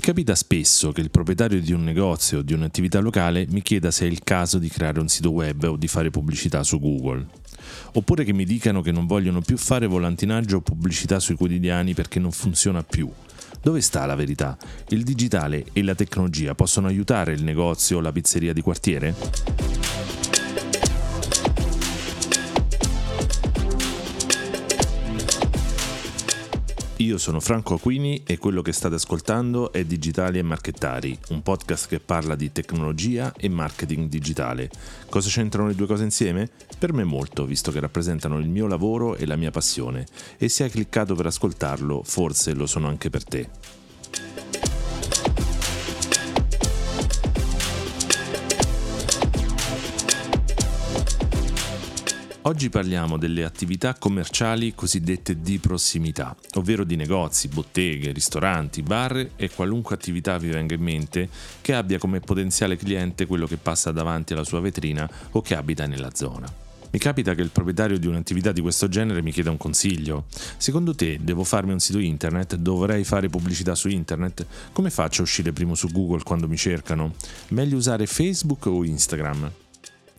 Mi capita spesso che il proprietario di un negozio o di un'attività locale mi chieda se è il caso di creare un sito web o di fare pubblicità su Google. Oppure che mi dicano che non vogliono più fare volantinaggio o pubblicità sui quotidiani perché non funziona più. Dove sta la verità? Il digitale e la tecnologia possono aiutare il negozio o la pizzeria di quartiere? Io sono Franco Aquini e quello che state ascoltando è Digitali e Marchettari, un podcast che parla di tecnologia e marketing digitale. Cosa c'entrano le due cose insieme? Per me molto, visto che rappresentano il mio lavoro e la mia passione. E se hai cliccato per ascoltarlo, forse lo sono anche per te. Oggi parliamo delle attività commerciali cosiddette di prossimità, ovvero di negozi, botteghe, ristoranti, bar e qualunque attività vi venga in mente che abbia come potenziale cliente quello che passa davanti alla sua vetrina o che abita nella zona. Mi capita che il proprietario di un'attività di questo genere mi chieda un consiglio. Secondo te devo farmi un sito internet? Dovrei fare pubblicità su internet? Come faccio a uscire primo su Google quando mi cercano? Meglio usare Facebook o Instagram?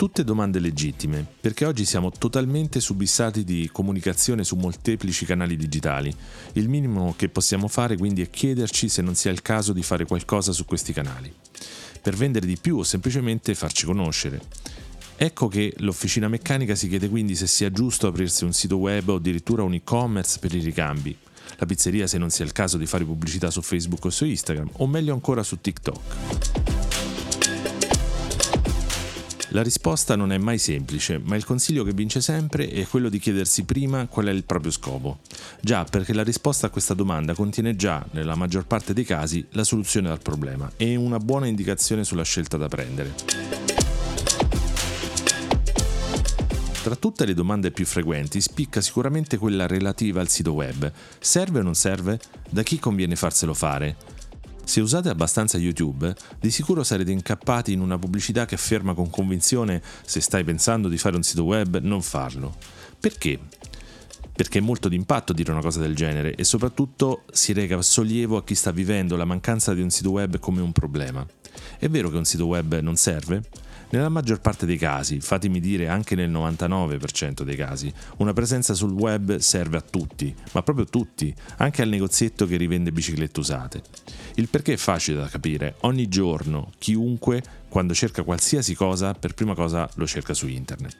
Tutte domande legittime, perché oggi siamo totalmente subissati di comunicazione su molteplici canali digitali. Il minimo che possiamo fare quindi è chiederci se non sia il caso di fare qualcosa su questi canali, per vendere di più o semplicemente farci conoscere. Ecco che l'officina meccanica si chiede quindi se sia giusto aprirsi un sito web o addirittura un e-commerce per i ricambi. La pizzeria se non sia il caso di fare pubblicità su Facebook o su Instagram, o meglio ancora su TikTok. La risposta non è mai semplice, ma il consiglio che vince sempre è quello di chiedersi prima qual è il proprio scopo. Già, perché la risposta a questa domanda contiene già, nella maggior parte dei casi, la soluzione al problema e una buona indicazione sulla scelta da prendere. Tra tutte le domande più frequenti spicca sicuramente quella relativa al sito web. Serve o non serve? Da chi conviene farselo fare? Se usate abbastanza YouTube, di sicuro sarete incappati in una pubblicità che afferma con convinzione se stai pensando di fare un sito web, non farlo. Perché? Perché è molto d'impatto dire una cosa del genere e soprattutto si reca sollievo a chi sta vivendo la mancanza di un sito web come un problema. È vero che un sito web non serve? Nella maggior parte dei casi, fatemi dire anche nel 99% dei casi, una presenza sul web serve a tutti, ma proprio tutti, anche al negozietto che rivende biciclette usate. Il perché è facile da capire, ogni giorno chiunque, quando cerca qualsiasi cosa, per prima cosa lo cerca su internet.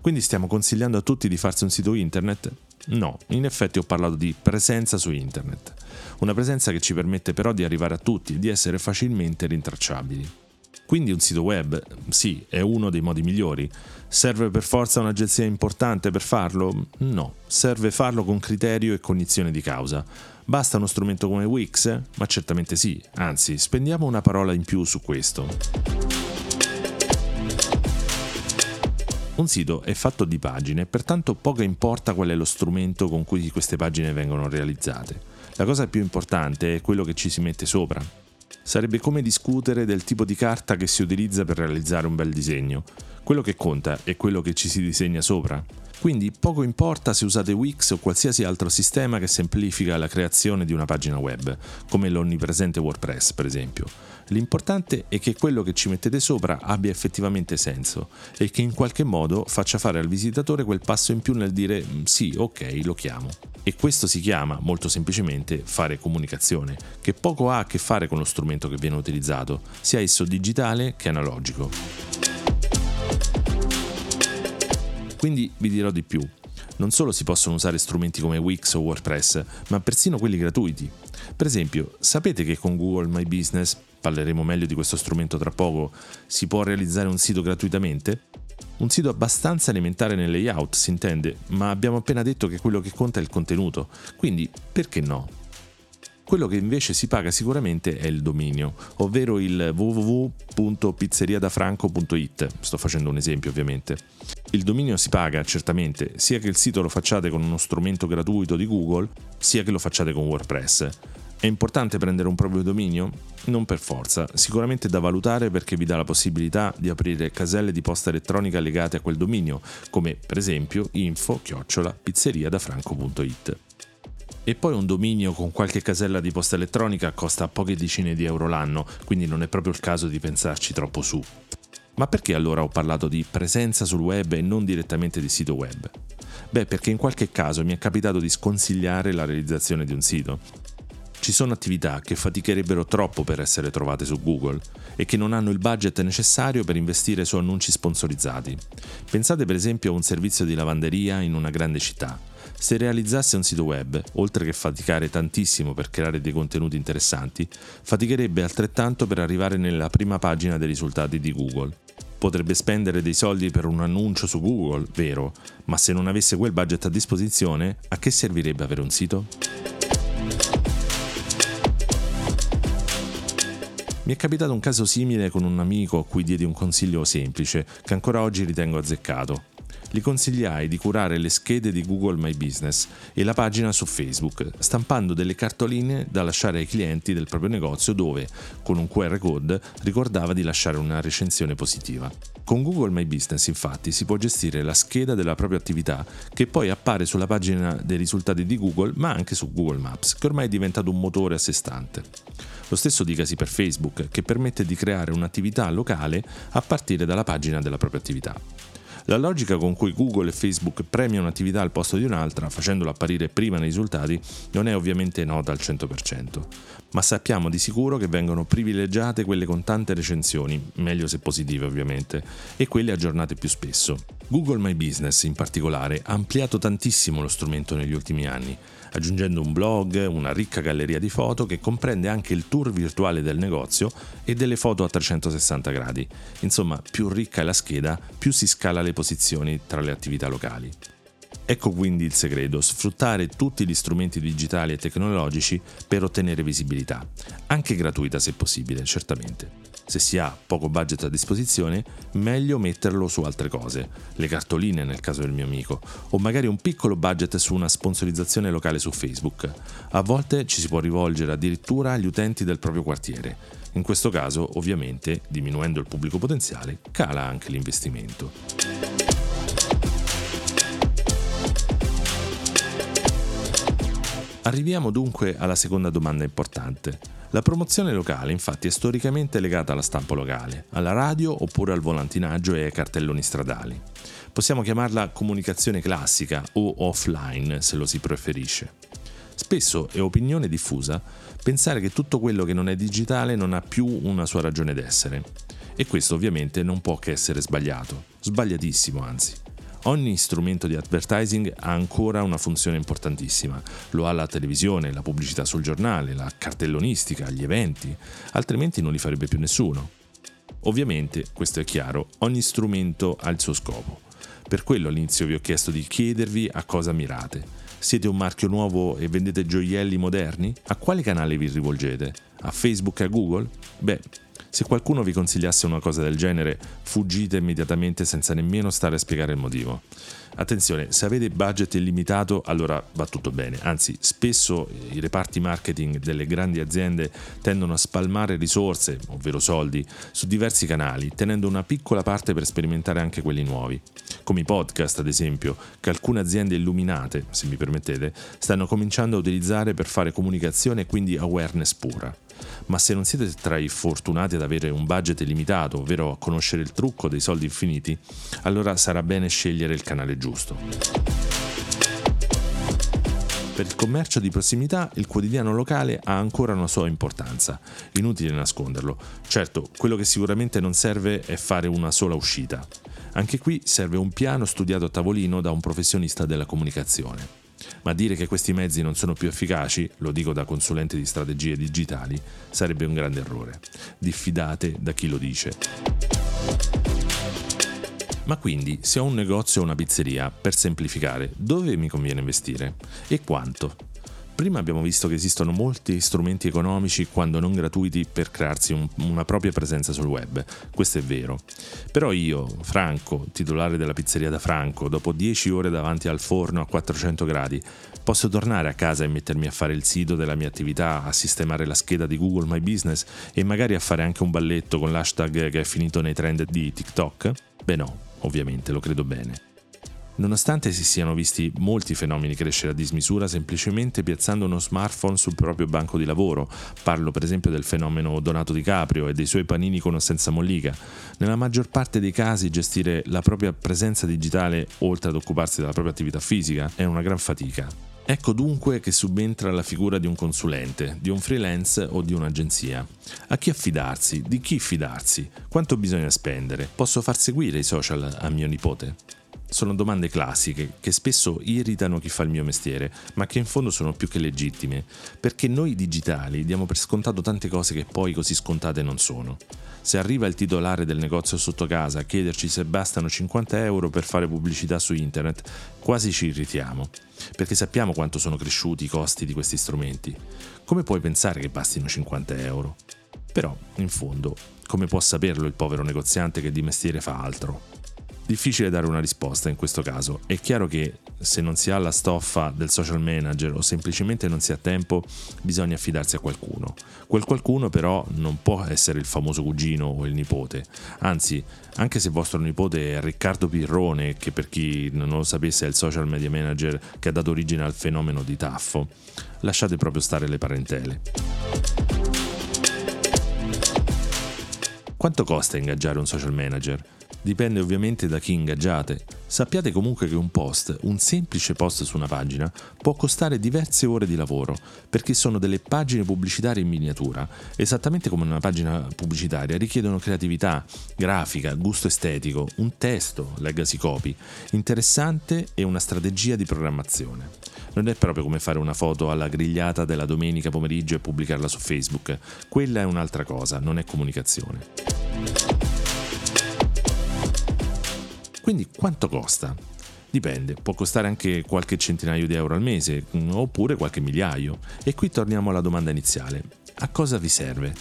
Quindi stiamo consigliando a tutti di farsi un sito internet? No, in effetti ho parlato di presenza su internet, una presenza che ci permette però di arrivare a tutti e di essere facilmente rintracciabili. Quindi un sito web, sì, è uno dei modi migliori. Serve per forza un'agenzia importante per farlo? No, serve farlo con criterio e cognizione di causa. Basta uno strumento come Wix? Ma certamente sì, anzi, spendiamo una parola in più su questo. Un sito è fatto di pagine, pertanto poco importa qual è lo strumento con cui queste pagine vengono realizzate. La cosa più importante è quello che ci si mette sopra, Sarebbe come discutere del tipo di carta che si utilizza per realizzare un bel disegno. Quello che conta è quello che ci si disegna sopra. Quindi poco importa se usate Wix o qualsiasi altro sistema che semplifica la creazione di una pagina web, come l'onnipresente WordPress per esempio. L'importante è che quello che ci mettete sopra abbia effettivamente senso e che in qualche modo faccia fare al visitatore quel passo in più nel dire mm, sì, ok, lo chiamo. E questo si chiama, molto semplicemente, fare comunicazione, che poco ha a che fare con lo strumento che viene utilizzato, sia esso digitale che analogico. Quindi vi dirò di più. Non solo si possono usare strumenti come Wix o WordPress, ma persino quelli gratuiti. Per esempio, sapete che con Google My Business, parleremo meglio di questo strumento tra poco, si può realizzare un sito gratuitamente? Un sito abbastanza elementare nel layout, si intende, ma abbiamo appena detto che quello che conta è il contenuto, quindi perché no? Quello che invece si paga sicuramente è il dominio, ovvero il www.pizzeriadafranco.it. Sto facendo un esempio ovviamente. Il dominio si paga certamente sia che il sito lo facciate con uno strumento gratuito di Google, sia che lo facciate con WordPress. È importante prendere un proprio dominio? Non per forza, sicuramente da valutare perché vi dà la possibilità di aprire caselle di posta elettronica legate a quel dominio, come per esempio info-pizzeriadafranco.it. E poi un dominio con qualche casella di posta elettronica costa poche decine di euro l'anno, quindi non è proprio il caso di pensarci troppo su. Ma perché allora ho parlato di presenza sul web e non direttamente di sito web? Beh, perché in qualche caso mi è capitato di sconsigliare la realizzazione di un sito. Ci sono attività che faticherebbero troppo per essere trovate su Google e che non hanno il budget necessario per investire su annunci sponsorizzati. Pensate per esempio a un servizio di lavanderia in una grande città. Se realizzasse un sito web, oltre che faticare tantissimo per creare dei contenuti interessanti, faticherebbe altrettanto per arrivare nella prima pagina dei risultati di Google. Potrebbe spendere dei soldi per un annuncio su Google, vero, ma se non avesse quel budget a disposizione, a che servirebbe avere un sito? Mi è capitato un caso simile con un amico a cui diedi un consiglio semplice, che ancora oggi ritengo azzeccato. Gli consigliai di curare le schede di Google My Business e la pagina su Facebook, stampando delle cartoline da lasciare ai clienti del proprio negozio dove, con un QR code, ricordava di lasciare una recensione positiva. Con Google My Business infatti si può gestire la scheda della propria attività che poi appare sulla pagina dei risultati di Google ma anche su Google Maps, che ormai è diventato un motore a sé stante. Lo stesso dicasi per Facebook, che permette di creare un'attività locale a partire dalla pagina della propria attività. La logica con cui Google e Facebook premiano un'attività al posto di un'altra, facendola apparire prima nei risultati, non è ovviamente nota al 100%, ma sappiamo di sicuro che vengono privilegiate quelle con tante recensioni, meglio se positive ovviamente, e quelle aggiornate più spesso. Google My Business in particolare ha ampliato tantissimo lo strumento negli ultimi anni, aggiungendo un blog, una ricca galleria di foto che comprende anche il tour virtuale del negozio e delle foto a 360 gradi. Insomma, più ricca è la scheda, più si scala le posizioni tra le attività locali. Ecco quindi il segreto, sfruttare tutti gli strumenti digitali e tecnologici per ottenere visibilità, anche gratuita se possibile, certamente. Se si ha poco budget a disposizione, meglio metterlo su altre cose, le cartoline nel caso del mio amico, o magari un piccolo budget su una sponsorizzazione locale su Facebook. A volte ci si può rivolgere addirittura agli utenti del proprio quartiere. In questo caso, ovviamente, diminuendo il pubblico potenziale, cala anche l'investimento. Arriviamo dunque alla seconda domanda importante. La promozione locale infatti è storicamente legata alla stampa locale, alla radio oppure al volantinaggio e ai cartelloni stradali. Possiamo chiamarla comunicazione classica o offline se lo si preferisce. Spesso è opinione diffusa pensare che tutto quello che non è digitale non ha più una sua ragione d'essere. E questo ovviamente non può che essere sbagliato, sbagliatissimo anzi. Ogni strumento di advertising ha ancora una funzione importantissima. Lo ha la televisione, la pubblicità sul giornale, la cartellonistica, gli eventi, altrimenti non li farebbe più nessuno. Ovviamente, questo è chiaro, ogni strumento ha il suo scopo. Per quello all'inizio vi ho chiesto di chiedervi a cosa mirate. Siete un marchio nuovo e vendete gioielli moderni? A quale canale vi rivolgete? A Facebook e a Google? Beh, se qualcuno vi consigliasse una cosa del genere, fuggite immediatamente senza nemmeno stare a spiegare il motivo. Attenzione, se avete budget illimitato allora va tutto bene, anzi spesso i reparti marketing delle grandi aziende tendono a spalmare risorse, ovvero soldi, su diversi canali, tenendo una piccola parte per sperimentare anche quelli nuovi, come i podcast ad esempio, che alcune aziende illuminate, se mi permettete, stanno cominciando a utilizzare per fare comunicazione e quindi awareness pura ma se non siete tra i fortunati ad avere un budget limitato, ovvero a conoscere il trucco dei soldi infiniti, allora sarà bene scegliere il canale giusto. Per il commercio di prossimità il quotidiano locale ha ancora una sua importanza, inutile nasconderlo. Certo, quello che sicuramente non serve è fare una sola uscita. Anche qui serve un piano studiato a tavolino da un professionista della comunicazione. Ma dire che questi mezzi non sono più efficaci, lo dico da consulente di strategie digitali, sarebbe un grande errore. Diffidate da chi lo dice. Ma quindi, se ho un negozio o una pizzeria, per semplificare, dove mi conviene investire? E quanto? Prima abbiamo visto che esistono molti strumenti economici, quando non gratuiti, per crearsi un, una propria presenza sul web. Questo è vero. Però io, Franco, titolare della pizzeria da Franco, dopo 10 ore davanti al forno a 400 gradi, posso tornare a casa e mettermi a fare il sito della mia attività, a sistemare la scheda di Google My Business e magari a fare anche un balletto con l'hashtag che è finito nei trend di TikTok? Beh no, ovviamente, lo credo bene. Nonostante si siano visti molti fenomeni crescere a dismisura semplicemente piazzando uno smartphone sul proprio banco di lavoro, parlo per esempio del fenomeno Donato Di Caprio e dei suoi panini con o senza mollica, nella maggior parte dei casi gestire la propria presenza digitale oltre ad occuparsi della propria attività fisica è una gran fatica. Ecco dunque che subentra la figura di un consulente, di un freelance o di un'agenzia. A chi affidarsi? Di chi fidarsi? Quanto bisogna spendere? Posso far seguire i social a mio nipote? Sono domande classiche che spesso irritano chi fa il mio mestiere, ma che in fondo sono più che legittime, perché noi digitali diamo per scontato tante cose che poi così scontate non sono. Se arriva il titolare del negozio sotto casa a chiederci se bastano 50 euro per fare pubblicità su internet, quasi ci irritiamo, perché sappiamo quanto sono cresciuti i costi di questi strumenti. Come puoi pensare che bastino 50 euro? Però, in fondo, come può saperlo il povero negoziante che di mestiere fa altro? Difficile dare una risposta in questo caso. È chiaro che se non si ha la stoffa del social manager o semplicemente non si ha tempo, bisogna affidarsi a qualcuno. Quel qualcuno però non può essere il famoso cugino o il nipote. Anzi, anche se vostro nipote è Riccardo Pirrone, che per chi non lo sapesse è il social media manager che ha dato origine al fenomeno di Taffo, lasciate proprio stare le parentele. Quanto costa ingaggiare un social manager? Dipende ovviamente da chi ingaggiate. Sappiate comunque che un post, un semplice post su una pagina, può costare diverse ore di lavoro, perché sono delle pagine pubblicitarie in miniatura. Esattamente come una pagina pubblicitaria richiedono creatività, grafica, gusto estetico, un testo, legacy copy, interessante e una strategia di programmazione. Non è proprio come fare una foto alla grigliata della domenica pomeriggio e pubblicarla su Facebook. Quella è un'altra cosa, non è comunicazione. Quindi quanto costa? Dipende, può costare anche qualche centinaio di euro al mese, mm, oppure qualche migliaio. E qui torniamo alla domanda iniziale. A cosa vi serve?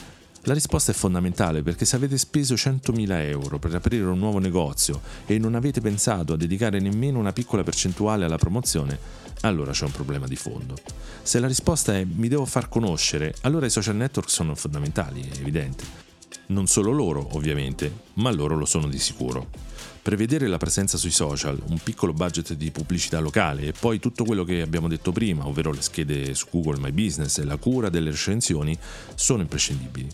La risposta è fondamentale perché se avete speso 100.000 euro per aprire un nuovo negozio e non avete pensato a dedicare nemmeno una piccola percentuale alla promozione, allora c'è un problema di fondo. Se la risposta è mi devo far conoscere, allora i social network sono fondamentali, è evidente. Non solo loro, ovviamente, ma loro lo sono di sicuro. Prevedere la presenza sui social, un piccolo budget di pubblicità locale e poi tutto quello che abbiamo detto prima, ovvero le schede su Google My Business e la cura delle recensioni, sono imprescindibili.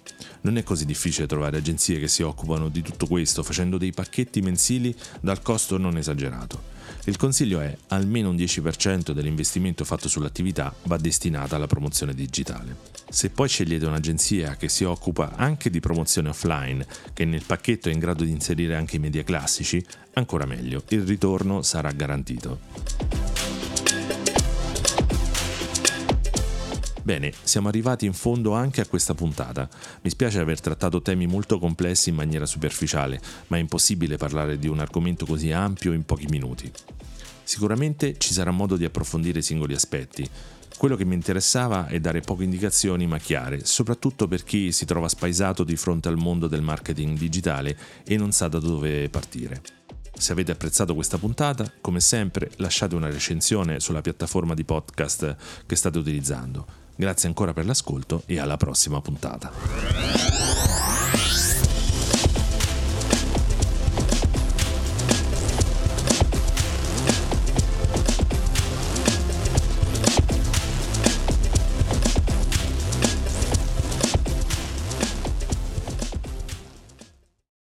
Non è così difficile trovare agenzie che si occupano di tutto questo facendo dei pacchetti mensili dal costo non esagerato. Il consiglio è almeno un 10% dell'investimento fatto sull'attività va destinata alla promozione digitale. Se poi scegliete un'agenzia che si occupa anche di promozione offline, che nel pacchetto è in grado di inserire anche i media classici, ancora meglio, il ritorno sarà garantito. Bene, siamo arrivati in fondo anche a questa puntata. Mi spiace aver trattato temi molto complessi in maniera superficiale, ma è impossibile parlare di un argomento così ampio in pochi minuti. Sicuramente ci sarà modo di approfondire i singoli aspetti. Quello che mi interessava è dare poche indicazioni ma chiare, soprattutto per chi si trova spaesato di fronte al mondo del marketing digitale e non sa da dove partire. Se avete apprezzato questa puntata, come sempre lasciate una recensione sulla piattaforma di podcast che state utilizzando. Grazie ancora per l'ascolto e alla prossima puntata.